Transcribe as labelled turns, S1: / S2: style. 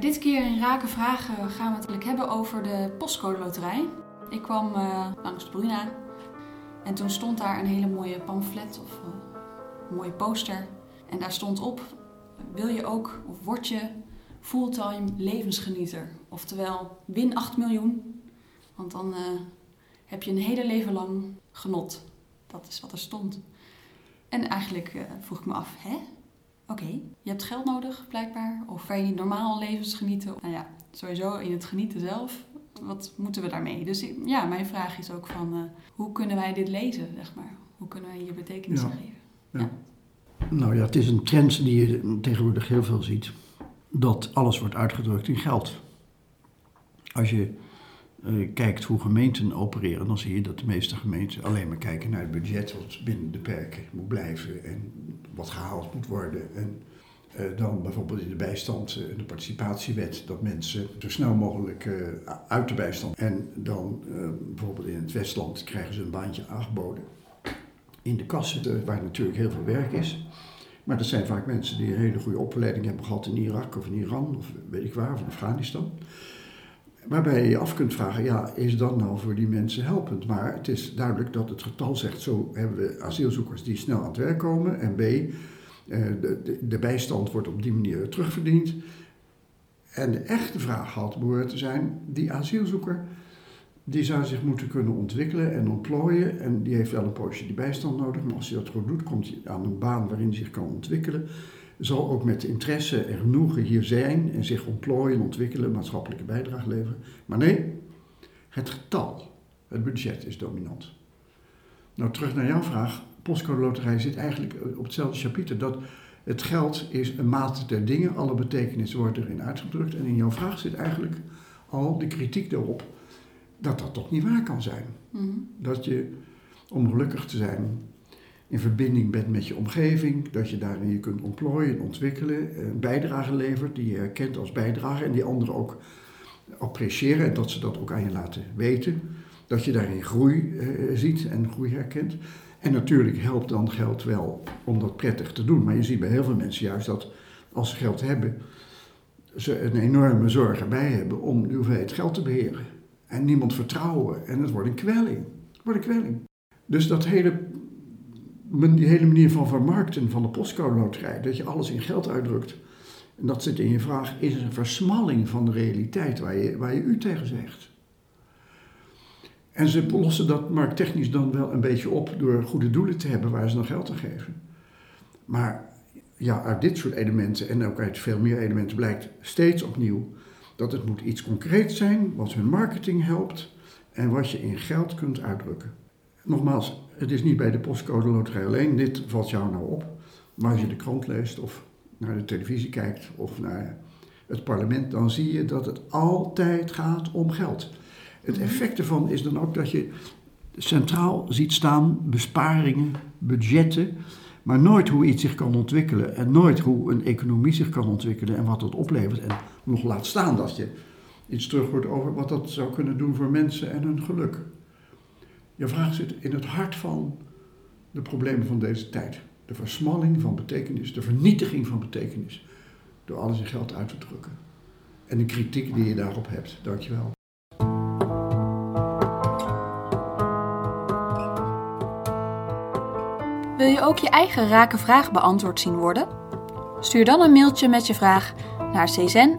S1: Dit keer in Raken Vragen gaan we het hebben over de postcode loterij. Ik kwam uh, langs Bruna en toen stond daar een hele mooie pamflet of een mooie poster. En daar stond op, wil je ook of word je fulltime levensgenieter? Oftewel, win 8 miljoen, want dan heb je een hele leven lang genot. Dat is wat er stond. En eigenlijk vroeg ik me af, hè? Oké, je hebt geld nodig blijkbaar. Of wij niet normaal levensgenieten. Nou ja, sowieso in het genieten zelf. Wat moeten we daarmee? Dus ja, mijn vraag is ook van uh, hoe kunnen wij dit lezen, zeg maar? Hoe kunnen wij hier betekenis aan geven? Ja. ja.
S2: Nou ja, het is een trend die je tegenwoordig heel veel ziet. Dat alles wordt uitgedrukt in geld. Als je uh, kijkt hoe gemeenten opereren, dan zie je dat de meeste gemeenten alleen maar kijken naar het budget wat binnen de perken moet blijven en wat gehaald moet worden. En uh, dan bijvoorbeeld in de bijstand, uh, de participatiewet, dat mensen zo snel mogelijk uit de bijstand. En dan bijvoorbeeld in het Westland krijgen ze een baantje aangeboden. In de kassen, waar natuurlijk heel veel werk is. Maar dat zijn vaak mensen die een hele goede opleiding hebben gehad in Irak of in Iran of weet ik waar, of in Afghanistan. Waarbij je je af kunt vragen, ja, is dat nou voor die mensen helpend? Maar het is duidelijk dat het getal zegt, zo hebben we asielzoekers die snel aan het werk komen. En B, eh, de, de, de bijstand wordt op die manier terugverdiend. En de echte vraag had behoort te zijn, die asielzoeker, die zou zich moeten kunnen ontwikkelen en ontplooien. En die heeft wel een poosje die bijstand nodig, maar als hij dat goed doet, komt hij aan een baan waarin hij zich kan ontwikkelen zal ook met interesse en genoegen hier zijn en zich ontplooien, ontwikkelen, maatschappelijke bijdrage leveren. Maar nee, het getal, het budget is dominant. Nou, terug naar jouw vraag. Postcode Loterij zit eigenlijk op hetzelfde chapiter. Dat het geld is een mate der dingen, alle betekenis wordt erin uitgedrukt. En in jouw vraag zit eigenlijk al de kritiek erop dat dat toch niet waar kan zijn. Mhm. Dat je, om gelukkig te zijn, in verbinding bent met je omgeving, dat je daarin je kunt ontplooien, ontwikkelen, een bijdrage levert die je herkent als bijdrage en die anderen ook appreciëren en dat ze dat ook aan je laten weten. Dat je daarin groei eh, ziet en groei herkent. En natuurlijk helpt dan geld wel om dat prettig te doen. Maar je ziet bij heel veel mensen juist dat als ze geld hebben, ze een enorme zorg erbij hebben om de hoeveelheid geld te beheren. En niemand vertrouwen. En het wordt een kwelling. Wordt een kwelling. Dus dat hele die hele manier van vermarkten van de postcode loterij, dat je alles in geld uitdrukt. En dat zit in je vraag, is een versmalling van de realiteit waar je, waar je u tegen zegt. En ze lossen dat markttechnisch dan wel een beetje op door goede doelen te hebben waar ze nog geld aan geven. Maar ja, uit dit soort elementen en ook uit veel meer elementen blijkt steeds opnieuw dat het moet iets concreets zijn wat hun marketing helpt en wat je in geld kunt uitdrukken. Nogmaals, het is niet bij de postcode loterij alleen. Dit valt jou nou op. Maar als je de krant leest of naar de televisie kijkt of naar het parlement, dan zie je dat het altijd gaat om geld. Het mhm. effect ervan is dan ook dat je centraal ziet staan besparingen, budgetten, maar nooit hoe iets zich kan ontwikkelen en nooit hoe een economie zich kan ontwikkelen en wat dat oplevert. En nog laat staan dat je iets terug hoort over wat dat zou kunnen doen voor mensen en hun geluk. Je vraag zit in het hart van de problemen van deze tijd. De versmalling van betekenis, de vernietiging van betekenis. Door alles in geld uit te drukken. En de kritiek die je daarop hebt. Dankjewel.
S1: Wil je ook je eigen rake vraag beantwoord zien worden? Stuur dan een mailtje met je vraag naar czen